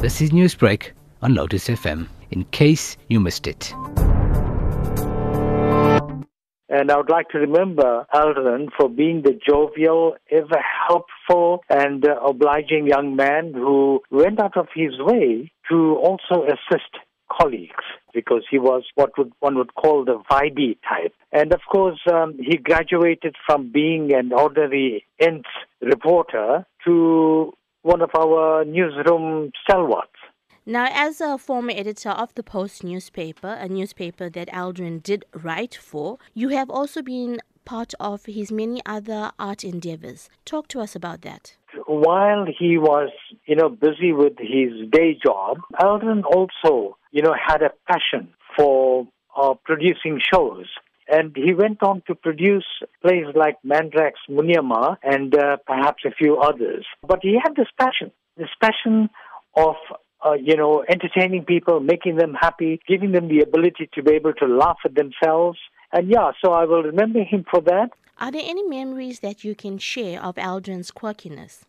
This is Newsbreak on Lotus FM, in case you missed it. And I would like to remember Aldrin for being the jovial, ever helpful, and uh, obliging young man who went out of his way to also assist colleagues because he was what would, one would call the vibey type. And of course, um, he graduated from being an ordinary ent reporter to one of our newsroom stalwarts. Now, as a former editor of the Post newspaper, a newspaper that Aldrin did write for, you have also been part of his many other art endeavors. Talk to us about that. While he was, you know, busy with his day job, Aldrin also, you know, had a passion for uh, producing shows. And he went on to produce plays like Mandrax Munyama and uh, perhaps a few others. But he had this passion, this passion of uh, you know, entertaining people, making them happy, giving them the ability to be able to laugh at themselves. And yeah, so I will remember him for that. Are there any memories that you can share of Aldrin's quirkiness?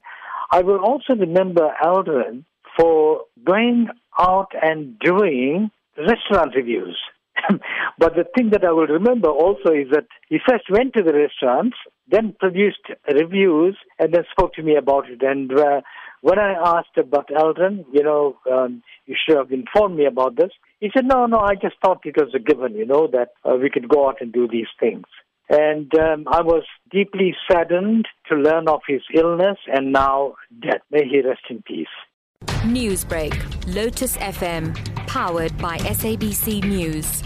I will also remember Aldrin for going out and doing restaurant reviews. But the thing that I will remember also is that he first went to the restaurants, then produced reviews, and then spoke to me about it. And uh, when I asked about Aldrin, you know, um, you should have informed me about this. He said, no, no, I just thought it was a given, you know, that uh, we could go out and do these things. And um, I was deeply saddened to learn of his illness and now death. May he rest in peace. Newsbreak, Lotus FM, powered by SABC News.